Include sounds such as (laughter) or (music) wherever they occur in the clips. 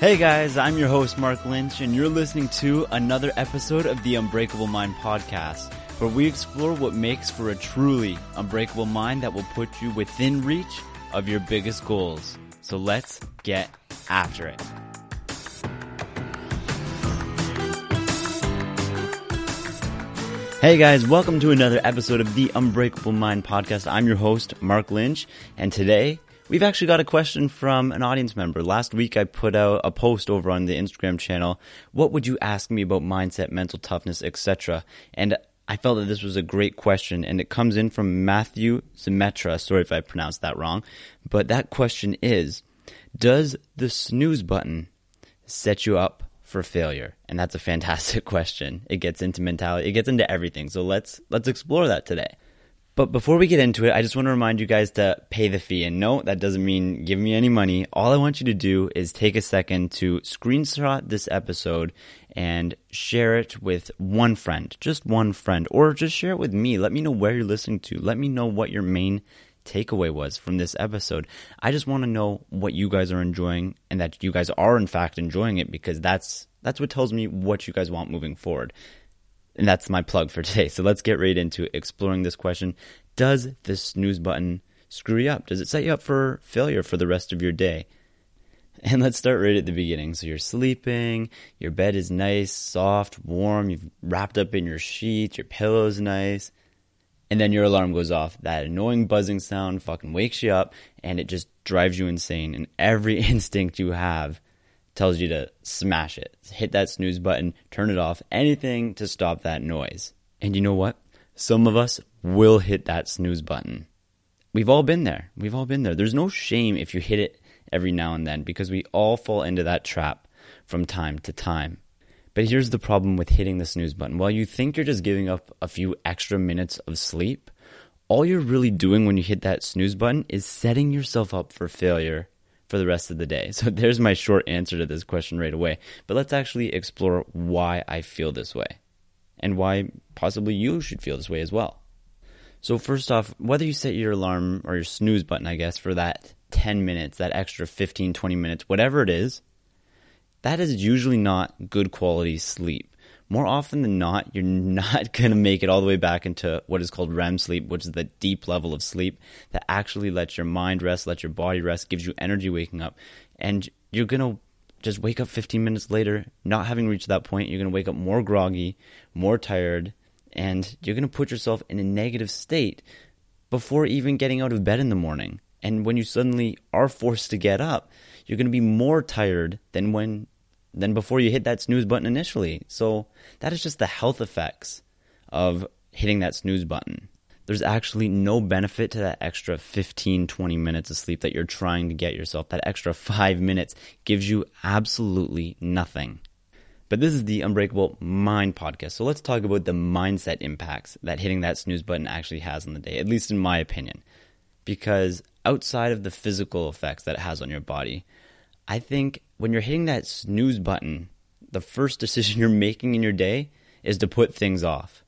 Hey guys, I'm your host Mark Lynch, and you're listening to another episode of the Unbreakable Mind podcast, where we explore what makes for a truly unbreakable mind that will put you within reach of your biggest goals. So let's get after it. Hey guys, welcome to another episode of the Unbreakable Mind podcast. I'm your host, Mark Lynch, and today we've actually got a question from an audience member. Last week I put out a post over on the Instagram channel. What would you ask me about mindset, mental toughness, etc.? And I felt that this was a great question, and it comes in from Matthew Zemetra. Sorry if I pronounced that wrong, but that question is, does the snooze button set you up for failure? And that's a fantastic (laughs) question. It gets into mentality, it gets into everything. So let's let's explore that today. But before we get into it, I just want to remind you guys to pay the fee. And no, that doesn't mean give me any money. All I want you to do is take a second to screenshot this episode and share it with one friend, just one friend, or just share it with me. Let me know where you're listening to. Let me know what your main takeaway was from this episode. I just want to know what you guys are enjoying and that you guys are in fact enjoying it because that's that's what tells me what you guys want moving forward. And that's my plug for today. So let's get right into exploring this question. Does the snooze button screw you up? Does it set you up for failure for the rest of your day? And let's start right at the beginning. So you're sleeping, your bed is nice, soft, warm, you've wrapped up in your sheets, your pillow's nice, and then your alarm goes off. That annoying buzzing sound fucking wakes you up and it just drives you insane. And every (laughs) instinct you have tells you to smash it. Hit that snooze button, turn it off, anything to stop that noise. And you know what? Some of us will hit that snooze button. We've all been there. We've all been there. There's no shame if you hit it every now and then because we all fall into that trap from time to time. But here's the problem with hitting the snooze button. While you think you're just giving up a few extra minutes of sleep, all you're really doing when you hit that snooze button is setting yourself up for failure for the rest of the day. (laughs) So there's my short answer to this question right away. But let's actually explore why I feel this way and why possibly you should feel this way as well. So first off, whether you set your alarm or your snooze button, I guess, for that 10 minutes, that extra 15, 20 minutes, whatever it is, that is usually not good quality sleep. More often than not, you're not (laughs) going to make it all the way back into what is called REM sleep, which is the deep level of sleep that actually lets your mind rest, lets your body rest, gives you energy waking up. And you're going to just wake up 15 minutes later, not having reached that point. You're going to wake up more groggy, more tired, and you're going to put yourself in a negative state before even getting out of bed in the morning. And when you suddenly are forced to get up, you're going to be more tired than when than before you hit that snooze button initially. So that is just the health effects of hitting that snooze button. There's actually no benefit to that extra 15, 20 minutes of sleep that you're trying to get yourself. That extra (laughs) five minutes gives you absolutely nothing. But this is the Unbreakable Mind podcast. So let's talk about the mindset impacts that hitting that snooze button actually has on the day, at least in my opinion. Because outside of the physical effects that it has on your body, I think when you're hitting that snooze button, the first decision (laughs) you're making in your day is to put things off.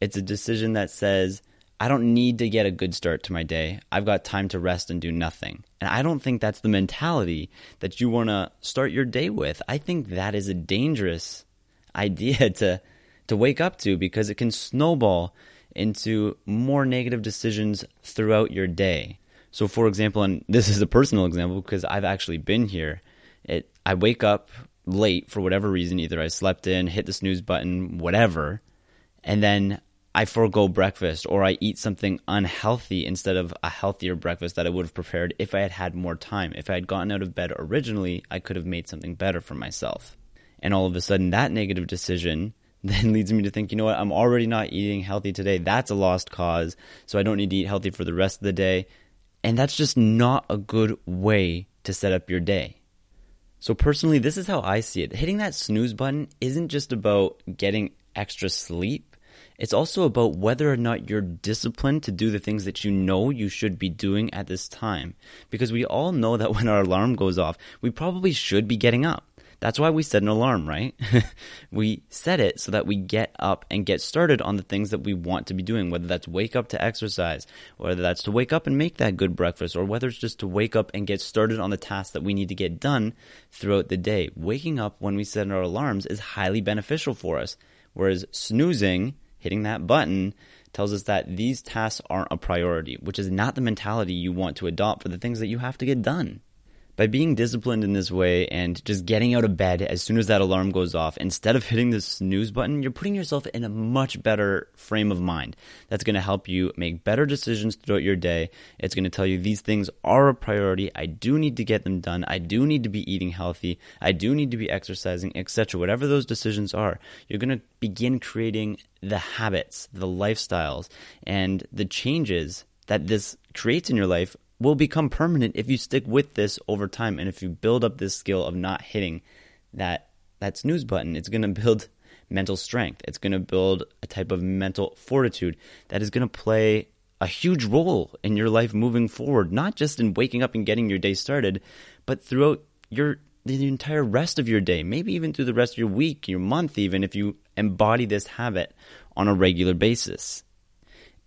It's a decision that says, I don't need to get a good start to my day. I've got time to rest and do nothing. And I don't think that's the mentality that you want to start your day with. I think that is a dangerous (laughs) idea (laughs) to to wake up to because it can snowball into more negative decisions throughout your day. So for example, and this is a personal example because I've actually been here. It I wake up late for whatever reason, either I slept in, hit the snooze button, whatever, and then I forego breakfast or I eat something unhealthy instead of a healthier breakfast that I would have prepared if I had had more time. If I had gotten out of bed originally, I could have made something better for myself. And all of a sudden, that negative decision (laughs) then leads me to think, you know what, I'm already not eating healthy today. That's a lost cause. So I don't need to eat healthy for the rest of the day. And that's just not a good way to set up your day. So personally, this is how I see it. Hitting that snooze button isn't just about getting extra sleep it's also about whether or not you're disciplined to do the things that you know you should be doing at this time. Because we all know that (laughs) when our alarm goes off, we probably should be getting up. That's why we set an alarm, right? (laughs) we set it so that we get up and get started on the things that we want to be doing, whether that's wake up to exercise, whether that's to wake up and make that good breakfast, or whether it's just to wake up and get started on the tasks that we need to get done throughout the day. Waking up when we set our alarms is highly beneficial for us, whereas snoozing, hitting that button, tells us that these tasks aren't a priority, which is not the mentality you want to adopt for the things that you have to get done. By being disciplined in this way and just getting out of bed as soon as that alarm goes off, instead of hitting the snooze button, you're putting yourself in a much better frame of mind. That's going to help you make better decisions throughout your day. It's going to tell you these things are a priority. I do need to get them done. I do need to be eating healthy. I do need to be exercising, etc. Whatever those decisions are, you're going to begin creating the habits, the lifestyles, and the changes that this creates in your life will become permanent if you stick with this over time. And if you build up this skill of not hitting that that snooze button it's going to build (laughs) mental strength. It's going to build a type of mental fortitude that is going to play a huge role in your life moving forward not just in waking up and getting your day started but throughout your the entire rest of your day maybe even through the rest of your week your month even if you embody this habit on a regular basis.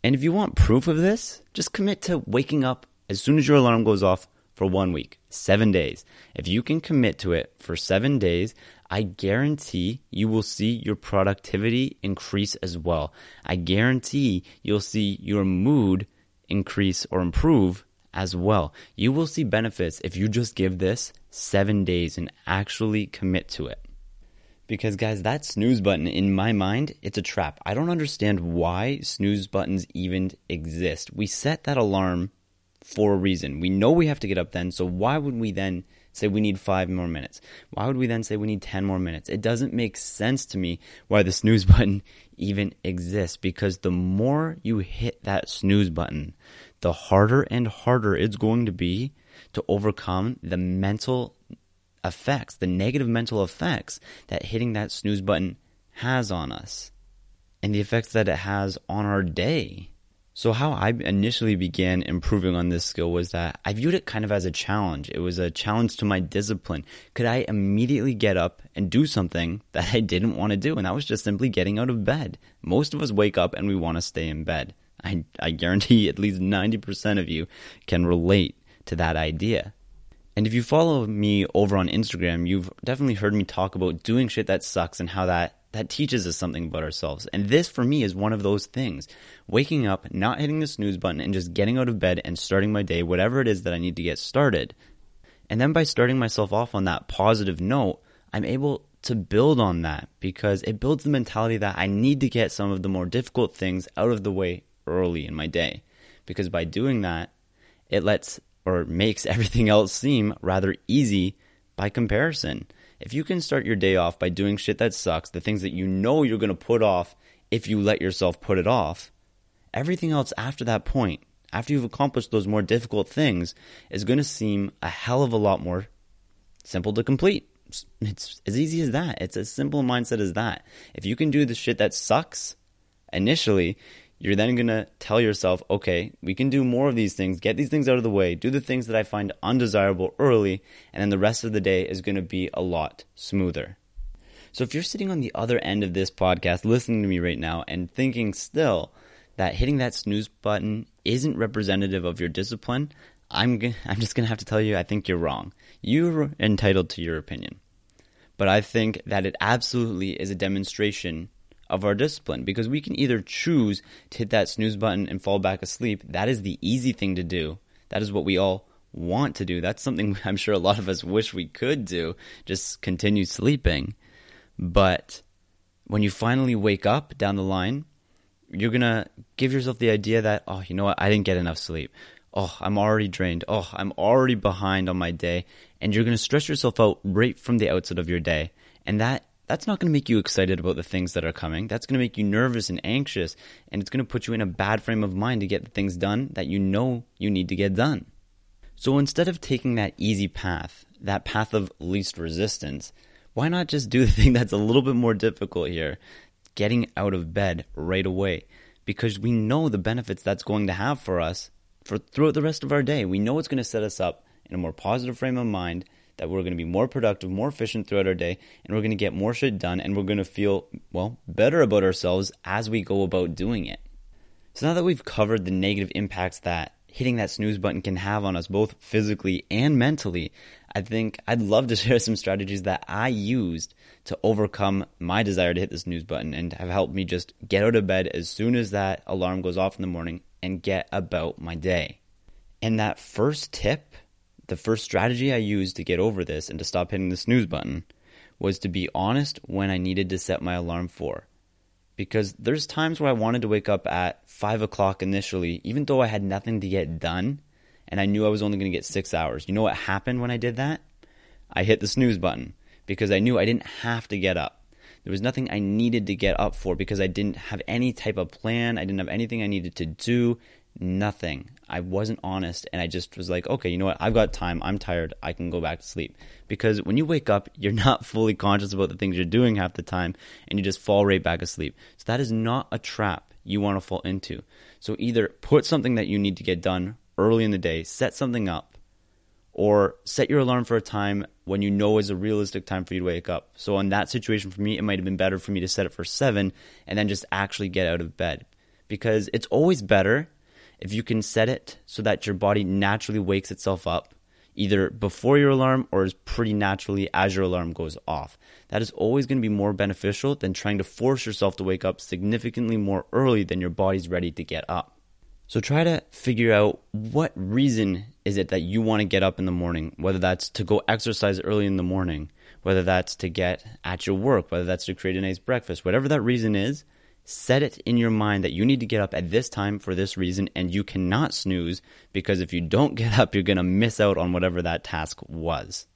And if you want proof of this just commit to waking up as soon as your alarm goes off for one week, seven days. If you can commit to it for seven days, I guarantee you will see your productivity increase as well. I guarantee you'll see your mood increase or improve as well. You will see benefits if you just give this seven days and actually commit to it. Because, guys, that snooze button, in my mind, it's a trap. I don't understand why snooze buttons even exist. We set that alarm for a reason. We know we have to get up then, so why would we then say we need five more minutes? Why would we then say we need 10 more minutes? It doesn't make sense to me why the (laughs) snooze button even exists because the more you hit that snooze button, the harder and harder it's going to be to overcome the mental effects, the negative mental effects that hitting that snooze button has on us and the effects that it has on our day. So how I initially began improving on this skill was that I viewed it kind of as a challenge. It was a challenge to my discipline. Could I immediately get up and do something that I didn't want to do? And that was just simply getting out of bed. Most of us wake up and we want to stay in bed. I, I guarantee at least 90% of you can relate to that idea. And if you follow me over on Instagram, you've definitely heard me talk about doing shit that sucks and how that that teaches us something about ourselves. And this for me is one of those things. Waking up, not hitting the snooze button and just getting out of bed and starting my day, whatever it is that I need to get started. And then by starting myself off on that positive note, I'm able to build on that because it builds the mentality that I need to get some of the more difficult things out of the way early in my day. Because by doing that, it lets or makes (laughs) everything else seem rather easy by comparison. If you can start your day off by doing shit that sucks, the things that you know you're going to put off if you let yourself put it off, everything else after that point, after you've accomplished those more difficult things, is going to seem a hell of a lot more simple to complete. It's as easy as that. It's as simple a mindset as that. If you can do the shit that sucks initially, you're then going to tell yourself, okay, we can do more of these things, get these things out of the way, do the things that I find undesirable early, and then the rest of the day is going to be a lot smoother. So if you're sitting on the other end of this podcast listening to me right now and thinking still that hitting that snooze button isn't representative of your discipline, I'm g- (laughs) I'm just going to have to tell you I think you're wrong. You're entitled to your opinion. But I think that it absolutely is a demonstration of our discipline because we can either choose to hit that snooze button and fall back asleep. That is the easy thing to do. That is what we all want to do. That's something (laughs) I'm sure a lot of us wish we could do, just continue sleeping. But when you finally wake up down the line, you're going to give yourself the idea that, oh, you know what? I didn't get enough sleep. Oh, I'm already drained. Oh, I'm already behind on my day. And you're going to stress yourself out right from the outset of your day. And that that's not going to make you excited about the things that are coming. That's going to make you nervous and anxious, and it's going to put you in a bad frame of mind to get the things done that you know you need to get done. So instead of taking that easy path, that path of least resistance, why not just do the (laughs) thing that's a little bit more difficult here? Getting out of bed right away. Because we know the benefits that's going to have for us for throughout the rest of our day. We know it's going to set us up in a more positive frame of mind that we're going to be more productive, more efficient throughout our day, and we're going to get more shit done, and we're going to feel, well, better about ourselves as we go about doing it. So now that we've covered the negative impacts that hitting that snooze button can have on us both physically and mentally, I think I'd love to (laughs) share some strategies that I used to overcome my desire to hit the snooze button and have helped me just get out of bed as soon as that alarm goes off in the morning and get about my day. And that first tip, the first strategy I used to get over this and to stop hitting the snooze button was to be honest when I needed to set my alarm for because there's times where I wanted to wake up at five o'clock initially, even though I had nothing to get done and I knew I was only going to get six hours. You know what happened when I did that? I hit the snooze button because I knew I didn't have to get up. There was nothing I needed to get up for because I didn't have any type of plan. I didn't have anything I needed to do nothing. I wasn't honest and I just was like, okay, you know what? I've got time. I'm tired. I can go back to sleep. Because when you wake up, (laughs) you're not fully conscious about the things you're doing half the time and you just fall right back asleep. So that is not a trap you want to fall into. So either put something that you need to get done early in the day, set something up, or set your alarm for a time when you know is a realistic time for you to wake up. So in that situation for me, it might have been better for me to set it for 7 and then just actually get out of bed. Because it's always better if you can set it so that your body naturally wakes itself up either before your alarm or as pretty naturally as your alarm goes off. That is always going to be more beneficial than trying to force yourself to wake up significantly more early than your body's ready to get up. So try to figure out what reason is it that you want to get up in the morning, whether that's to go exercise early in the morning, whether that's to get at your work, whether that's to create a nice breakfast, whatever that reason is, set it in your mind that you need to get up at this time for this reason and you cannot snooze because if you don't get up, you're going to miss out on whatever that task was.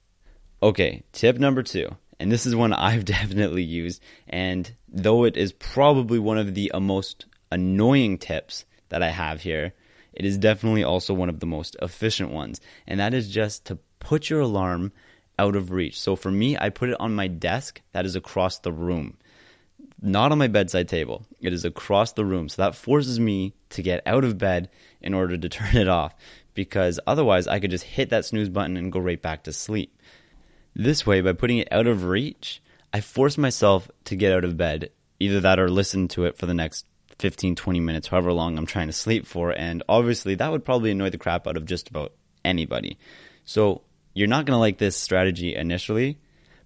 Okay, tip number two. And this is one (laughs) I've definitely used. And though it is probably one of the most annoying tips that I have here, it is definitely also one of the most efficient ones. And that is just to put your alarm out of reach. So for me, I put it on my desk that is across the room not on my bedside table. It is across the room. So that forces me to get out of bed in order to (laughs) turn it off because otherwise I could just hit that snooze button and go right back to sleep. This way, by putting it out of reach, I force myself to get out of bed, either that or listen to it for the next 15, 20 minutes, however long I'm trying to sleep for. And obviously, that would probably annoy the crap out of just about anybody. So, you're not going to like this strategy initially,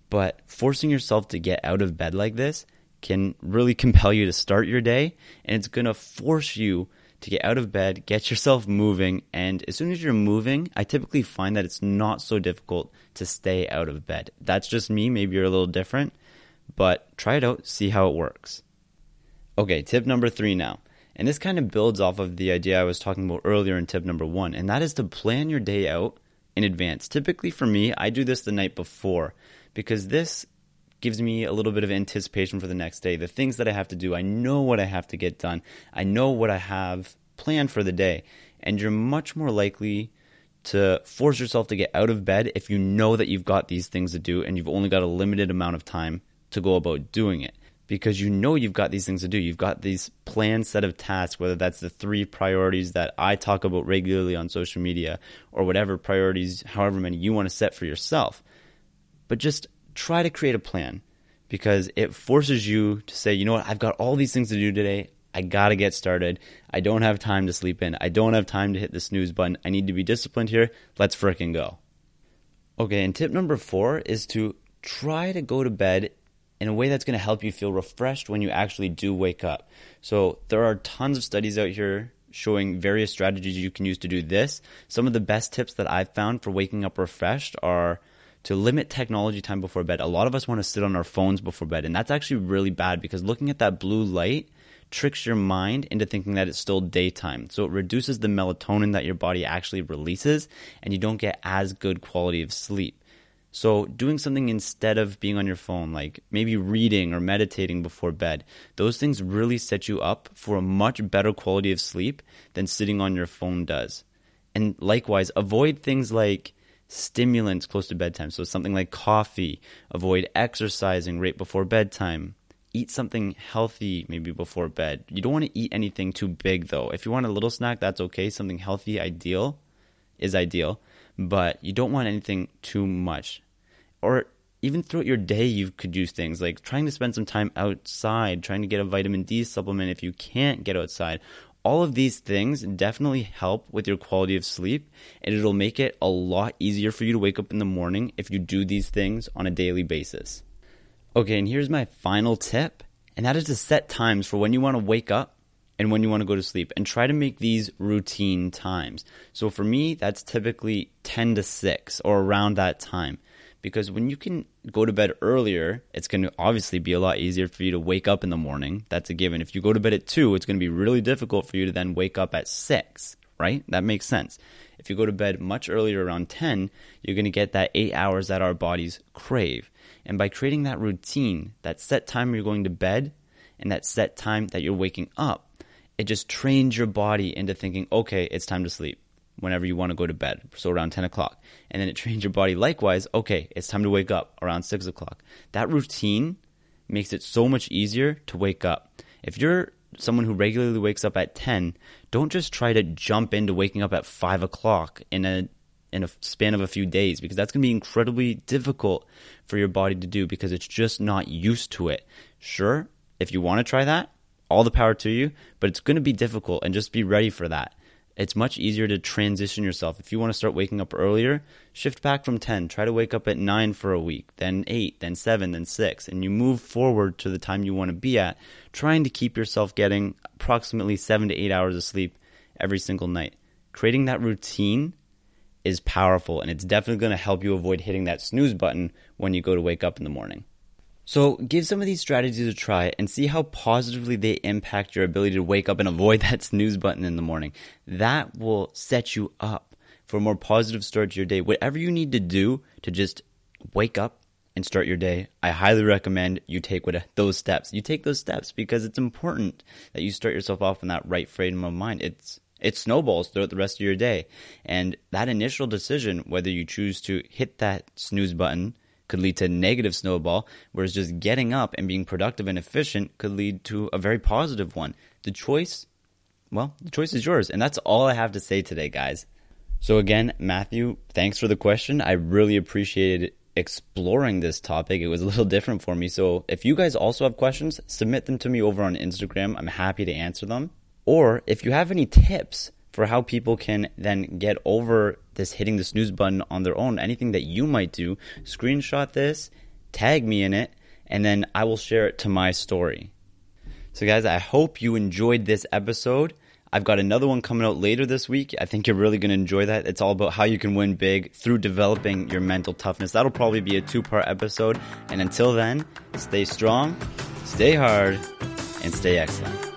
but forcing yourself to get out of bed like this can really compel you to start your day and it's going to force you to get out of bed, get yourself moving, and as soon as you're moving, I typically find that it's not so difficult to stay out of bed. That's just me, maybe you're a little different, but try it out, see how it works. Okay, tip number 3 now. And this kind of builds off of the idea I was talking about earlier in tip number 1, and that is to plan your day out in advance. Typically for me, I do this the night before because this gives me a little bit of anticipation for the next day. The things that I have to do, I know what I have to get done. I know what I have planned for the day. And you're much more likely to force yourself to get out of bed if you know that you've got these things to do and you've only got a limited amount of time to go about doing it. Because you know you've got these things to do. You've got these planned set of tasks, whether that's the three priorities that I talk about regularly on social media or whatever priorities, however many you want to set for yourself. But just try to create a plan because it forces you to say, you know what, I've got all these things to do today. I got to get started. I don't have time to sleep in. I don't have time to hit the snooze button. I need to be disciplined here. Let's fricking go. Okay, and tip number four is to try to go to bed in a way that's going to help you feel refreshed when you actually do wake up. So there are tons of studies out here showing various strategies you can use to do this. Some of the best tips that I've found for waking up refreshed are to limit technology time before bed. A lot of us want to sit on our phones before bed, and that's actually really bad because looking at that blue light tricks your mind into thinking that it's still daytime. So it reduces the melatonin that your body actually releases, and you don't get as good quality of sleep. So, doing something instead of being on your phone, like maybe reading or meditating before bed, those things really set you up for a much better quality of sleep than sitting on your phone does. And likewise, avoid things like stimulants close to bedtime. So something like coffee, avoid exercising right before bedtime. Eat something healthy maybe before bed. You don't want to eat anything too big though. If you want a little snack, that's okay. Something healthy, ideal, is ideal, but you don't want anything too much. or even throughout your day, you could use things like trying to spend some time outside, trying to get a vitamin D supplement if you can't get outside. All of these things definitely help with your quality of sleep, and it'll make it a lot easier for you to wake up in the morning if you do these things on a daily basis. Okay, and here's my final tip, and that is to set times for when you want to wake up and when you want to go to sleep and try to make these routine times. So for me, that's typically 10 to 6 or around that time because when you can go to bed earlier, it's going to obviously be a lot easier for you to wake up in the morning. That's a given. If you go to bed at 2, it's going to be really difficult for you to then wake up at 6, right? That makes sense. If you go to bed much earlier around 10, you're going to get that 8 hours that our bodies crave. And by creating that routine, that set time you're going to bed and that set time that you're waking up, it just trains your body into thinking, okay, it's time to sleep whenever you want to go to bed, so around 10 o'clock. And then it (laughs) trains your body likewise, okay, it's time to wake up around 6 o'clock. That routine makes it so much easier to wake up. If you're someone who regularly wakes up at 10, don't just try to jump into waking up at 5 o'clock in a in a span of a few days because that's going to be incredibly difficult for your body to do because it's just not used to it. Sure, if you want to try that, all the power to you, but it's going to be difficult and just be ready for that it's much easier to transition yourself. If you want to start waking up earlier, shift back from 10. Try to wake up at 9 for a week, then 8, then 7, then 6, and you move forward to the time you want to be at, trying to keep yourself getting approximately 7 to 8 hours of sleep every single night. Creating that routine is powerful, and it's definitely going to help you avoid hitting that snooze button when you go to wake up in the morning. So give some of these strategies a try and see how positively they impact your ability to wake up and avoid (laughs) that snooze button in the morning. That will set you up for a more positive start to your day. Whatever you need to do to just wake up and start your day, I highly recommend you take those steps. You take those steps because it's important that you start yourself off in that right frame of mind. It's it snowballs throughout the rest of your day. And that initial decision, whether you choose to hit that snooze button could lead to a negative snowball, whereas just getting up and being productive and efficient could lead to a very positive one. The choice, well, the choice is yours. And that's all I have to say today, guys. So again, Matthew, thanks for the question. I really appreciated exploring this topic. It was a little different for me. So if you guys also have questions, submit them to me over on Instagram. I'm happy to answer them. Or if you have any tips for how people can then get over this hitting the snooze button on their own. Anything that you might do, screenshot this, tag me in it, and then I will share it to my story. So, guys, I hope you enjoyed this episode. I've got another one coming out later this week. I think you're really going to enjoy that. It's all about how you can win big through developing your mental toughness. That'll probably be a two part episode. And until then, stay strong, stay hard, and stay excellent.